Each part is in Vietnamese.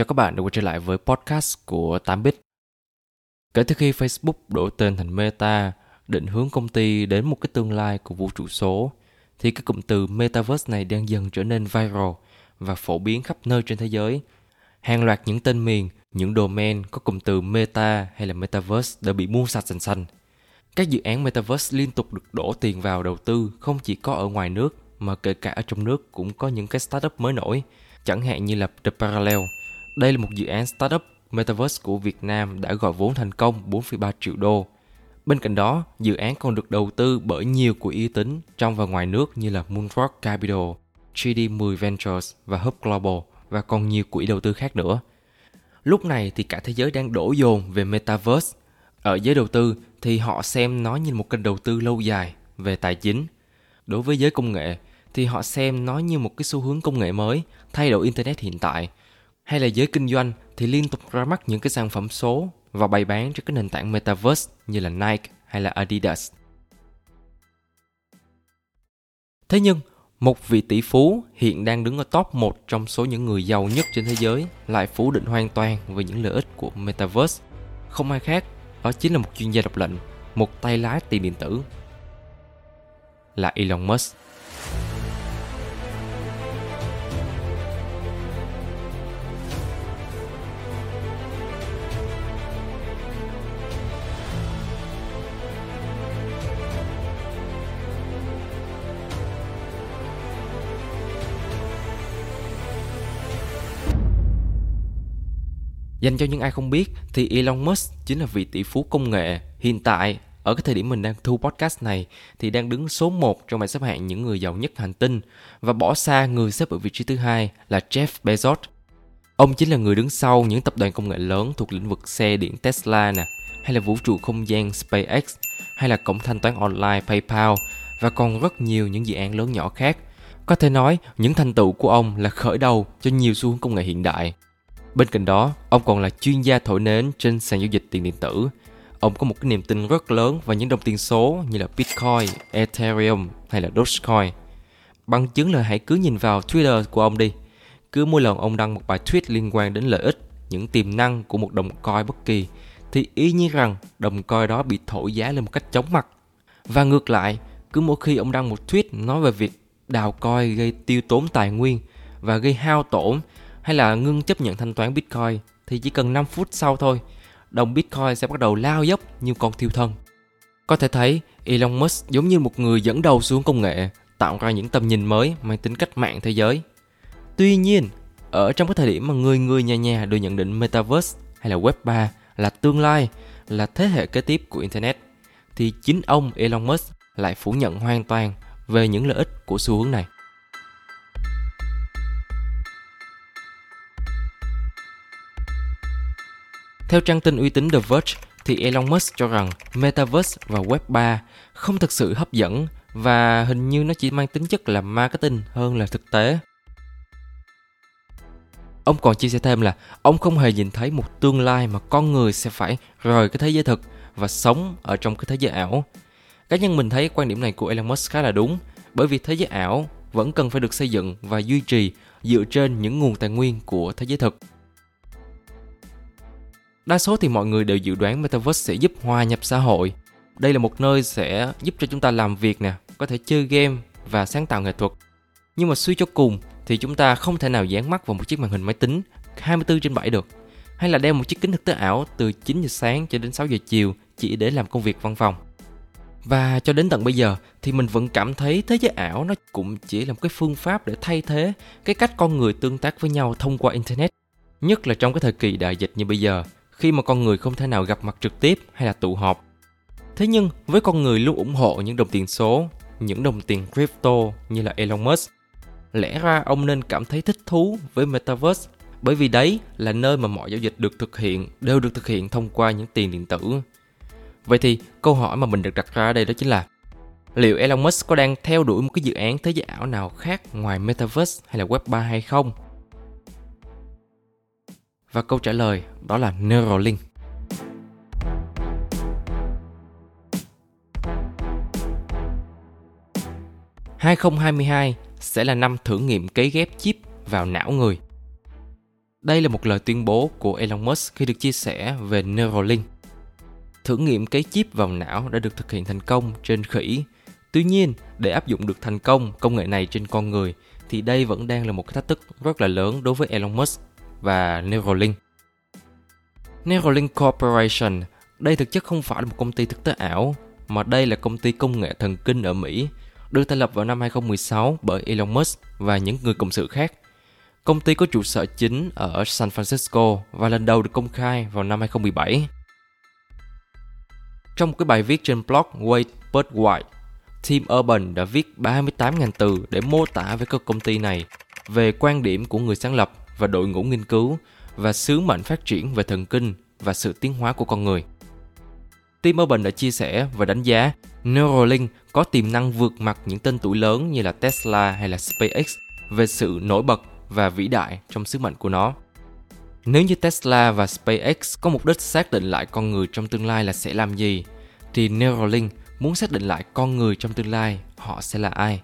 Chào các bạn đã quay trở lại với podcast của 8bit. Kể từ khi Facebook đổi tên thành Meta, định hướng công ty đến một cái tương lai của vũ trụ số, thì cái cụm từ Metaverse này đang dần trở nên viral và phổ biến khắp nơi trên thế giới. Hàng loạt những tên miền, những domain có cụm từ Meta hay là Metaverse đã bị mua sạch sành xanh. Các dự án Metaverse liên tục được đổ tiền vào đầu tư không chỉ có ở ngoài nước mà kể cả ở trong nước cũng có những cái startup mới nổi, chẳng hạn như là The Parallel – đây là một dự án startup Metaverse của Việt Nam đã gọi vốn thành công 4,3 triệu đô. Bên cạnh đó, dự án còn được đầu tư bởi nhiều quỹ uy tín trong và ngoài nước như là Moonrock Capital, GD10 Ventures và Hub Global và còn nhiều quỹ đầu tư khác nữa. Lúc này thì cả thế giới đang đổ dồn về Metaverse. Ở giới đầu tư thì họ xem nó như một kênh đầu tư lâu dài về tài chính. Đối với giới công nghệ thì họ xem nó như một cái xu hướng công nghệ mới thay đổi Internet hiện tại – hay là giới kinh doanh thì liên tục ra mắt những cái sản phẩm số và bày bán trên cái nền tảng Metaverse như là Nike hay là Adidas. Thế nhưng, một vị tỷ phú hiện đang đứng ở top 1 trong số những người giàu nhất trên thế giới lại phủ định hoàn toàn về những lợi ích của Metaverse. Không ai khác, đó chính là một chuyên gia độc lệnh, một tay lái tiền điện tử. Là Elon Musk. Dành cho những ai không biết thì Elon Musk chính là vị tỷ phú công nghệ hiện tại ở cái thời điểm mình đang thu podcast này thì đang đứng số 1 trong bảng xếp hạng những người giàu nhất hành tinh và bỏ xa người xếp ở vị trí thứ hai là Jeff Bezos. Ông chính là người đứng sau những tập đoàn công nghệ lớn thuộc lĩnh vực xe điện Tesla nè, hay là vũ trụ không gian SpaceX, hay là cổng thanh toán online PayPal và còn rất nhiều những dự án lớn nhỏ khác. Có thể nói, những thành tựu của ông là khởi đầu cho nhiều xu hướng công nghệ hiện đại. Bên cạnh đó, ông còn là chuyên gia thổi nến trên sàn giao dịch tiền điện tử. Ông có một cái niềm tin rất lớn vào những đồng tiền số như là Bitcoin, Ethereum hay là Dogecoin. Bằng chứng là hãy cứ nhìn vào Twitter của ông đi. Cứ mỗi lần ông đăng một bài tweet liên quan đến lợi ích, những tiềm năng của một đồng coin bất kỳ, thì ý như rằng đồng coin đó bị thổi giá lên một cách chóng mặt. Và ngược lại, cứ mỗi khi ông đăng một tweet nói về việc đào coin gây tiêu tốn tài nguyên và gây hao tổn hay là ngưng chấp nhận thanh toán Bitcoin thì chỉ cần 5 phút sau thôi, đồng Bitcoin sẽ bắt đầu lao dốc như con thiêu thân. Có thể thấy Elon Musk giống như một người dẫn đầu xuống công nghệ, tạo ra những tầm nhìn mới mang tính cách mạng thế giới. Tuy nhiên, ở trong cái thời điểm mà người người nhà nhà đều nhận định Metaverse hay là Web 3 là tương lai, là thế hệ kế tiếp của Internet, thì chính ông Elon Musk lại phủ nhận hoàn toàn về những lợi ích của xu hướng này. Theo trang tin uy tín The Verge, thì Elon Musk cho rằng Metaverse và Web 3 không thực sự hấp dẫn và hình như nó chỉ mang tính chất là marketing hơn là thực tế. Ông còn chia sẻ thêm là ông không hề nhìn thấy một tương lai mà con người sẽ phải rời cái thế giới thực và sống ở trong cái thế giới ảo. Cá nhân mình thấy quan điểm này của Elon Musk khá là đúng, bởi vì thế giới ảo vẫn cần phải được xây dựng và duy trì dựa trên những nguồn tài nguyên của thế giới thực. Đa số thì mọi người đều dự đoán Metaverse sẽ giúp hòa nhập xã hội. Đây là một nơi sẽ giúp cho chúng ta làm việc nè, có thể chơi game và sáng tạo nghệ thuật. Nhưng mà suy cho cùng thì chúng ta không thể nào dán mắt vào một chiếc màn hình máy tính 24 trên 7 được. Hay là đeo một chiếc kính thực tế ảo từ 9 giờ sáng cho đến 6 giờ chiều chỉ để làm công việc văn phòng. Và cho đến tận bây giờ thì mình vẫn cảm thấy thế giới ảo nó cũng chỉ là một cái phương pháp để thay thế cái cách con người tương tác với nhau thông qua internet. Nhất là trong cái thời kỳ đại dịch như bây giờ khi mà con người không thể nào gặp mặt trực tiếp hay là tụ họp. Thế nhưng với con người luôn ủng hộ những đồng tiền số, những đồng tiền crypto như là Elon Musk, lẽ ra ông nên cảm thấy thích thú với Metaverse bởi vì đấy là nơi mà mọi giao dịch được thực hiện đều được thực hiện thông qua những tiền điện tử. Vậy thì câu hỏi mà mình được đặt ra ở đây đó chính là liệu Elon Musk có đang theo đuổi một cái dự án thế giới ảo nào khác ngoài Metaverse hay là Web 3 hay không? Và câu trả lời đó là Neuralink. ...2022 sẽ là năm thử nghiệm cấy ghép chip vào não người. Đây là một lời tuyên bố của Elon Musk khi được chia sẻ về Neuralink. Thử nghiệm cấy chip vào não đã được thực hiện thành công trên khỉ. Tuy nhiên, để áp dụng được thành công công nghệ này trên con người thì đây vẫn đang là một cái thách thức rất là lớn đối với Elon Musk và Neuralink. Neuralink Corporation, đây thực chất không phải là một công ty thực tế ảo, mà đây là công ty công nghệ thần kinh ở Mỹ, được thành lập vào năm 2016 bởi Elon Musk và những người cộng sự khác. Công ty có trụ sở chính ở San Francisco và lần đầu được công khai vào năm 2017. Trong một cái bài viết trên blog Wait But White, Team Urban đã viết 38.000 từ để mô tả với các công ty này về quan điểm của người sáng lập và đội ngũ nghiên cứu và sứ mệnh phát triển về thần kinh và sự tiến hóa của con người. Tim Urban đã chia sẻ và đánh giá Neuralink có tiềm năng vượt mặt những tên tuổi lớn như là Tesla hay là SpaceX về sự nổi bật và vĩ đại trong sứ mệnh của nó. Nếu như Tesla và SpaceX có mục đích xác định lại con người trong tương lai là sẽ làm gì, thì Neuralink muốn xác định lại con người trong tương lai họ sẽ là ai.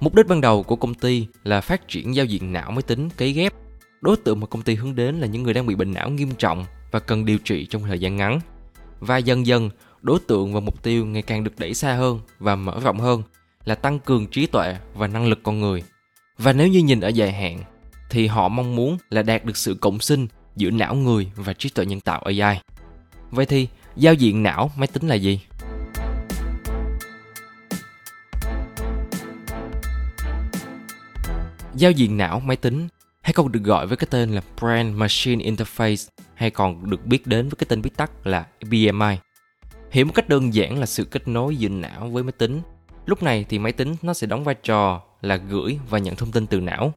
Mục đích ban đầu của công ty là phát triển giao diện não máy tính cấy ghép. Đối tượng mà công ty hướng đến là những người đang bị bệnh não nghiêm trọng và cần điều trị trong thời gian ngắn. Và dần dần, đối tượng và mục tiêu ngày càng được đẩy xa hơn và mở rộng hơn là tăng cường trí tuệ và năng lực con người. Và nếu như nhìn ở dài hạn, thì họ mong muốn là đạt được sự cộng sinh giữa não người và trí tuệ nhân tạo AI. Vậy thì, giao diện não máy tính là gì? Giao diện não máy tính hay còn được gọi với cái tên là Brain Machine Interface hay còn được biết đến với cái tên viết tắt là BMI. Hiểu một cách đơn giản là sự kết nối giữa não với máy tính. Lúc này thì máy tính nó sẽ đóng vai trò là gửi và nhận thông tin từ não.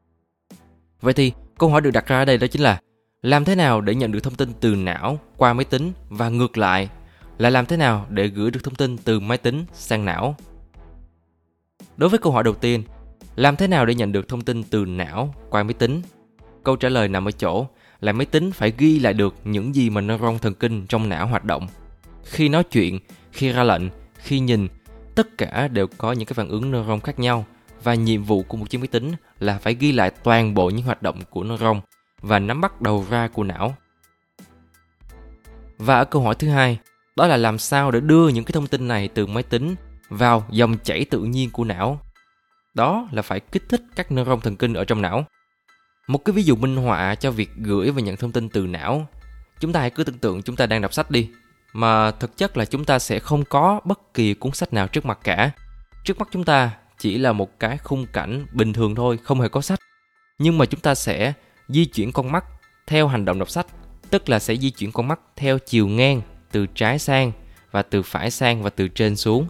Vậy thì câu hỏi được đặt ra ở đây đó chính là làm thế nào để nhận được thông tin từ não qua máy tính và ngược lại là làm thế nào để gửi được thông tin từ máy tính sang não? Đối với câu hỏi đầu tiên, làm thế nào để nhận được thông tin từ não qua máy tính? Câu trả lời nằm ở chỗ là máy tính phải ghi lại được những gì mà neuron thần kinh trong não hoạt động. Khi nói chuyện, khi ra lệnh, khi nhìn, tất cả đều có những cái phản ứng neuron khác nhau và nhiệm vụ của một chiếc máy tính là phải ghi lại toàn bộ những hoạt động của neuron và nắm bắt đầu ra của não. Và ở câu hỏi thứ hai, đó là làm sao để đưa những cái thông tin này từ máy tính vào dòng chảy tự nhiên của não. Đó là phải kích thích các neuron thần kinh ở trong não. Một cái ví dụ minh họa cho việc gửi và nhận thông tin từ não. Chúng ta hãy cứ tưởng tượng chúng ta đang đọc sách đi, mà thực chất là chúng ta sẽ không có bất kỳ cuốn sách nào trước mặt cả. Trước mắt chúng ta chỉ là một cái khung cảnh bình thường thôi, không hề có sách. Nhưng mà chúng ta sẽ di chuyển con mắt theo hành động đọc sách, tức là sẽ di chuyển con mắt theo chiều ngang từ trái sang và từ phải sang và từ trên xuống.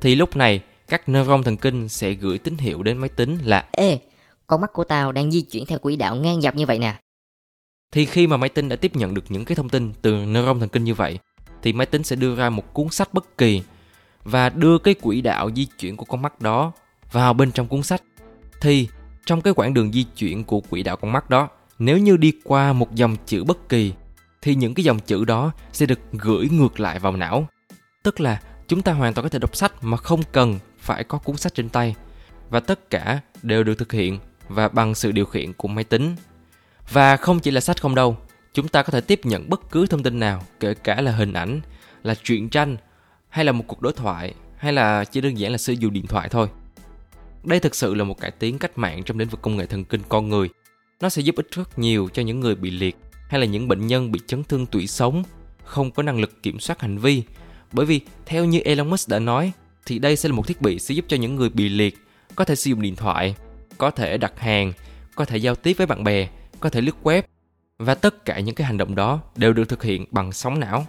Thì lúc này các neuron thần kinh sẽ gửi tín hiệu đến máy tính là Ê, con mắt của tao đang di chuyển theo quỹ đạo ngang dọc như vậy nè. Thì khi mà máy tính đã tiếp nhận được những cái thông tin từ neuron thần kinh như vậy, thì máy tính sẽ đưa ra một cuốn sách bất kỳ và đưa cái quỹ đạo di chuyển của con mắt đó vào bên trong cuốn sách. Thì trong cái quãng đường di chuyển của quỹ đạo con mắt đó, nếu như đi qua một dòng chữ bất kỳ thì những cái dòng chữ đó sẽ được gửi ngược lại vào não. Tức là chúng ta hoàn toàn có thể đọc sách mà không cần phải có cuốn sách trên tay và tất cả đều được thực hiện và bằng sự điều khiển của máy tính. Và không chỉ là sách không đâu, chúng ta có thể tiếp nhận bất cứ thông tin nào, kể cả là hình ảnh, là truyện tranh hay là một cuộc đối thoại hay là chỉ đơn giản là sử dụng điện thoại thôi. Đây thực sự là một cải tiến cách mạng trong lĩnh vực công nghệ thần kinh con người. Nó sẽ giúp ích rất nhiều cho những người bị liệt hay là những bệnh nhân bị chấn thương tủy sống, không có năng lực kiểm soát hành vi. Bởi vì theo như Elon Musk đã nói, thì đây sẽ là một thiết bị sẽ giúp cho những người bị liệt có thể sử dụng điện thoại, có thể đặt hàng, có thể giao tiếp với bạn bè, có thể lướt web và tất cả những cái hành động đó đều được thực hiện bằng sóng não.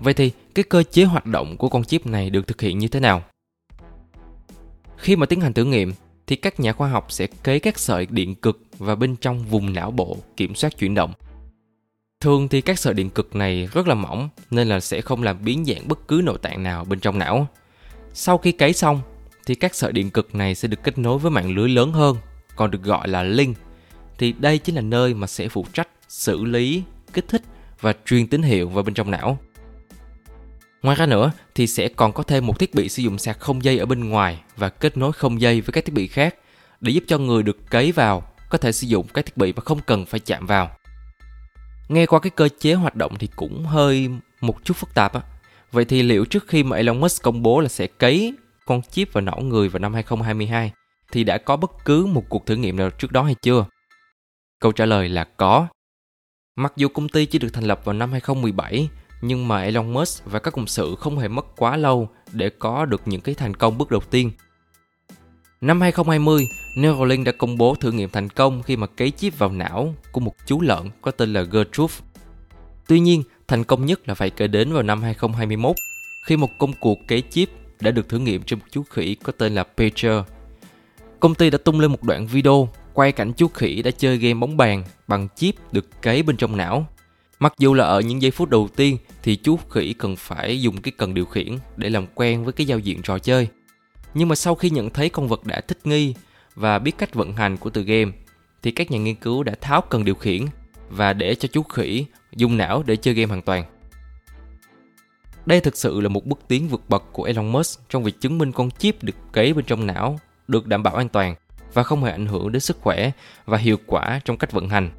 Vậy thì cái cơ chế hoạt động của con chip này được thực hiện như thế nào? Khi mà tiến hành thử nghiệm thì các nhà khoa học sẽ cấy các sợi điện cực vào bên trong vùng não bộ kiểm soát chuyển động. Thường thì các sợi điện cực này rất là mỏng nên là sẽ không làm biến dạng bất cứ nội tạng nào bên trong não. Sau khi cấy xong thì các sợi điện cực này sẽ được kết nối với mạng lưới lớn hơn, còn được gọi là link. Thì đây chính là nơi mà sẽ phụ trách xử lý, kích thích và truyền tín hiệu vào bên trong não. Ngoài ra nữa thì sẽ còn có thêm một thiết bị sử dụng sạc không dây ở bên ngoài và kết nối không dây với các thiết bị khác để giúp cho người được cấy vào có thể sử dụng các thiết bị mà không cần phải chạm vào. Nghe qua cái cơ chế hoạt động thì cũng hơi một chút phức tạp á. Vậy thì liệu trước khi mà Elon Musk công bố là sẽ cấy con chip vào não người vào năm 2022 thì đã có bất cứ một cuộc thử nghiệm nào trước đó hay chưa? Câu trả lời là có. Mặc dù công ty chỉ được thành lập vào năm 2017 nhưng mà Elon Musk và các cộng sự không hề mất quá lâu để có được những cái thành công bước đầu tiên. Năm 2020, Neuralink đã công bố thử nghiệm thành công khi mà cấy chip vào não của một chú lợn có tên là Gertrude. Tuy nhiên, thành công nhất là phải kể đến vào năm 2021 khi một công cuộc cấy chip đã được thử nghiệm trên một chú khỉ có tên là Pager. Công ty đã tung lên một đoạn video quay cảnh chú khỉ đã chơi game bóng bàn bằng chip được cấy bên trong não. Mặc dù là ở những giây phút đầu tiên thì chú khỉ cần phải dùng cái cần điều khiển để làm quen với cái giao diện trò chơi. Nhưng mà sau khi nhận thấy con vật đã thích nghi và biết cách vận hành của từ game, thì các nhà nghiên cứu đã tháo cần điều khiển và để cho chú khỉ dùng não để chơi game hoàn toàn. Đây thực sự là một bước tiến vượt bậc của Elon Musk trong việc chứng minh con chip được cấy bên trong não được đảm bảo an toàn và không hề ảnh hưởng đến sức khỏe và hiệu quả trong cách vận hành.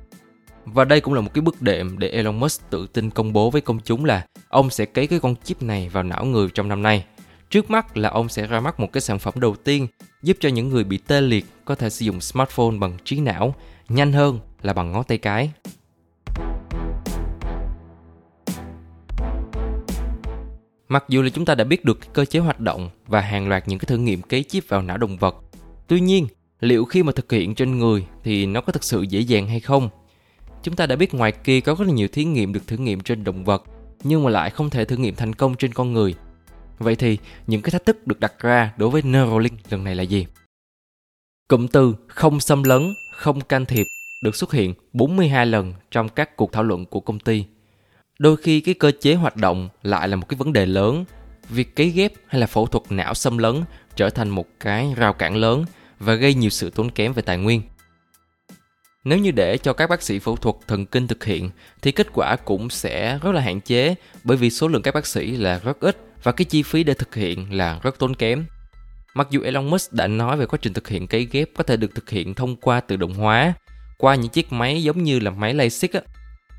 Và đây cũng là một cái bước đệm để Elon Musk tự tin công bố với công chúng là ông sẽ cấy cái con chip này vào não người trong năm nay. Trước mắt là ông sẽ ra mắt một cái sản phẩm đầu tiên giúp cho những người bị tê liệt có thể sử dụng smartphone bằng trí não nhanh hơn là bằng ngón tay cái. Mặc dù là chúng ta đã biết được cái cơ chế hoạt động và hàng loạt những cái thử nghiệm cấy chip vào não động vật, tuy nhiên liệu khi mà thực hiện trên người thì nó có thực sự dễ dàng hay không Chúng ta đã biết ngoài kia có rất là nhiều thí nghiệm được thử nghiệm trên động vật, nhưng mà lại không thể thử nghiệm thành công trên con người. Vậy thì những cái thách thức được đặt ra đối với Neuralink lần này là gì? Cụm từ không xâm lấn, không can thiệp được xuất hiện 42 lần trong các cuộc thảo luận của công ty. Đôi khi cái cơ chế hoạt động lại là một cái vấn đề lớn. Việc cấy ghép hay là phẫu thuật não xâm lấn trở thành một cái rào cản lớn và gây nhiều sự tốn kém về tài nguyên. Nếu như để cho các bác sĩ phẫu thuật thần kinh thực hiện thì kết quả cũng sẽ rất là hạn chế bởi vì số lượng các bác sĩ là rất ít và cái chi phí để thực hiện là rất tốn kém. Mặc dù Elon Musk đã nói về quá trình thực hiện cấy ghép có thể được thực hiện thông qua tự động hóa qua những chiếc máy giống như là máy LASIK á.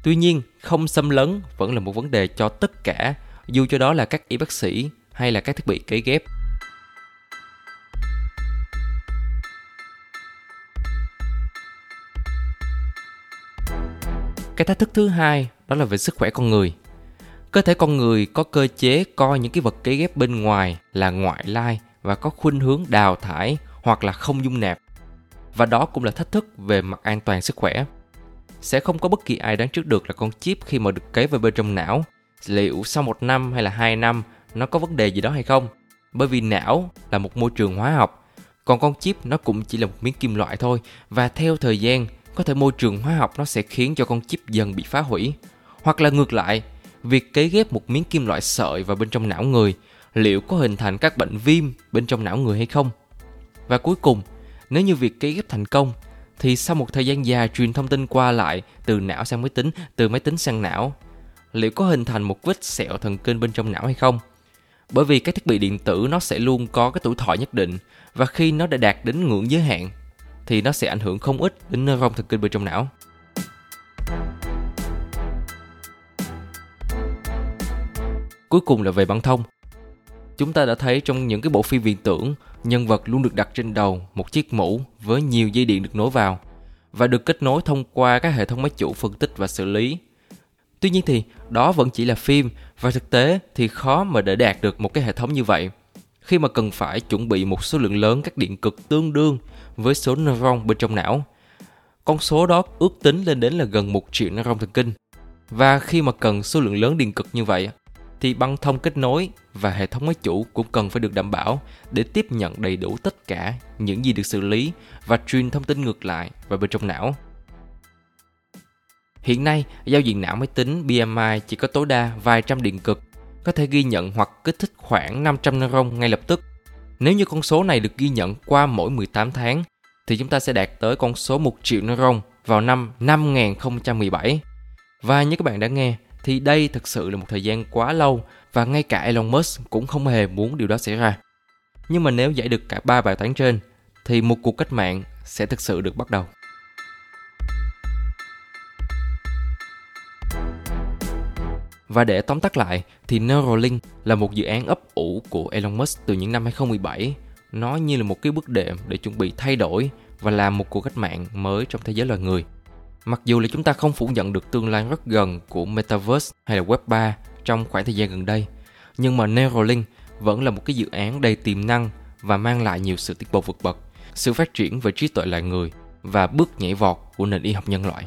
Tuy nhiên, không xâm lấn vẫn là một vấn đề cho tất cả, dù cho đó là các y bác sĩ hay là các thiết bị cấy ghép. Cái thách thức thứ hai đó là về sức khỏe con người. Cơ thể con người có cơ chế coi những cái vật cấy ghép bên ngoài là ngoại lai và có khuynh hướng đào thải hoặc là không dung nạp. Và đó cũng là thách thức về mặt an toàn sức khỏe. Sẽ không có bất kỳ ai đoán trước được là con chip khi mà được cấy vào bên trong não liệu sau một năm hay là hai năm nó có vấn đề gì đó hay không. Bởi vì não là một môi trường hóa học, còn con chip nó cũng chỉ là một miếng kim loại thôi và theo thời gian có thể môi trường hóa học nó sẽ khiến cho con chip dần bị phá hủy. Hoặc là ngược lại, việc cấy ghép một miếng kim loại sợi vào bên trong não người liệu có hình thành các bệnh viêm bên trong não người hay không? Và cuối cùng, nếu như việc cấy ghép thành công thì sau một thời gian dài truyền thông tin qua lại từ não sang máy tính, từ máy tính sang não, liệu có hình thành một vết sẹo thần kinh bên trong não hay không? Bởi vì các thiết bị điện tử nó sẽ luôn có cái tuổi thọ nhất định và khi nó đã đạt đến ngưỡng giới hạn thì nó sẽ ảnh hưởng không ít đến neuron thần kinh bên trong não. Cuối cùng là về băng thông. Chúng ta đã thấy trong những cái bộ phim viễn tưởng, nhân vật luôn được đặt trên đầu một chiếc mũ với nhiều dây điện được nối vào và được kết nối thông qua các hệ thống máy chủ phân tích và xử lý. Tuy nhiên thì đó vẫn chỉ là phim và thực tế thì khó mà để đạt được một cái hệ thống như vậy khi mà cần phải chuẩn bị một số lượng lớn các điện cực tương đương với số neuron bên trong não. Con số đó ước tính lên đến là gần 1 triệu neuron thần kinh. Và khi mà cần số lượng lớn điện cực như vậy thì băng thông kết nối và hệ thống máy chủ cũng cần phải được đảm bảo để tiếp nhận đầy đủ tất cả những gì được xử lý và truyền thông tin ngược lại vào bên trong não. Hiện nay, giao diện não máy tính BMI chỉ có tối đa vài trăm điện cực, có thể ghi nhận hoặc kích thích khoảng 500 neuron ngay lập tức. Nếu như con số này được ghi nhận qua mỗi 18 tháng, thì chúng ta sẽ đạt tới con số 1 triệu neuron vào năm 5017. Và như các bạn đã nghe, thì đây thực sự là một thời gian quá lâu và ngay cả Elon Musk cũng không hề muốn điều đó xảy ra. Nhưng mà nếu giải được cả ba bài toán trên, thì một cuộc cách mạng sẽ thực sự được bắt đầu. Và để tóm tắt lại thì Neuralink là một dự án ấp ủ của Elon Musk từ những năm 2017. Nó như là một cái bước đệm để chuẩn bị thay đổi và làm một cuộc cách mạng mới trong thế giới loài người. Mặc dù là chúng ta không phủ nhận được tương lai rất gần của Metaverse hay là Web 3 trong khoảng thời gian gần đây, nhưng mà Neuralink vẫn là một cái dự án đầy tiềm năng và mang lại nhiều sự tiến bộ vượt bậc, sự phát triển về trí tuệ loài người và bước nhảy vọt của nền y học nhân loại.